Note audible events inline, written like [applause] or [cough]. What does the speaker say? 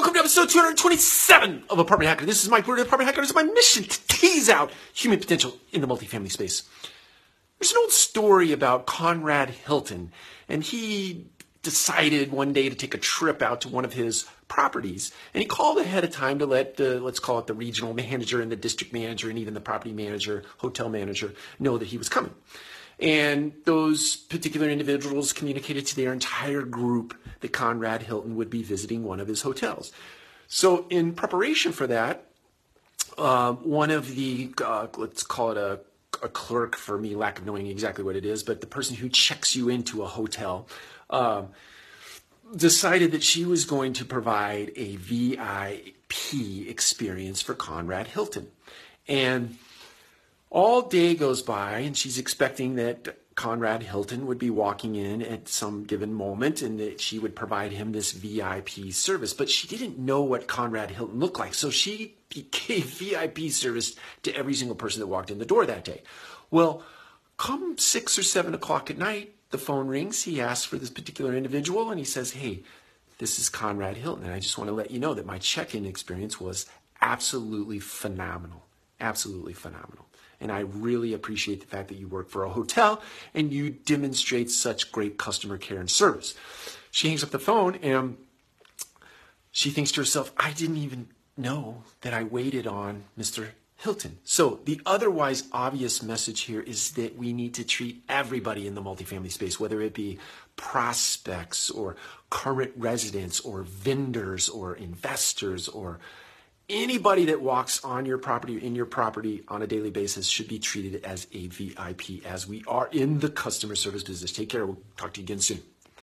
Welcome to episode 227 of Apartment Hacker. This is Mike Brewer, Apartment Hacker. It's my mission to tease out human potential in the multifamily space. There's an old story about Conrad Hilton, and he decided one day to take a trip out to one of his properties. And he called ahead of time to let the, let's call it the regional manager and the district manager and even the property manager, hotel manager know that he was coming. And those particular individuals communicated to their entire group that Conrad Hilton would be visiting one of his hotels. So, in preparation for that, uh, one of the, uh, let's call it a, a, clerk for me, lack of knowing exactly what it is, but the person who checks you into a hotel, uh, decided that she was going to provide a VIP experience for Conrad Hilton. And all day goes by, and she's expecting that Conrad Hilton would be walking in at some given moment and that she would provide him this VIP service. But she didn't know what Conrad Hilton looked like, so she [laughs] gave VIP service to every single person that walked in the door that day. Well, come six or seven o'clock at night, the phone rings. He asks for this particular individual and he says, Hey, this is Conrad Hilton. And I just want to let you know that my check in experience was absolutely phenomenal. Absolutely phenomenal. And I really appreciate the fact that you work for a hotel and you demonstrate such great customer care and service. She hangs up the phone and she thinks to herself, I didn't even know that I waited on Mr. Hilton. So the otherwise obvious message here is that we need to treat everybody in the multifamily space, whether it be prospects or current residents or vendors or investors or anybody that walks on your property in your property on a daily basis should be treated as a VIP as we are in the customer service business. Take care. We'll talk to you again soon.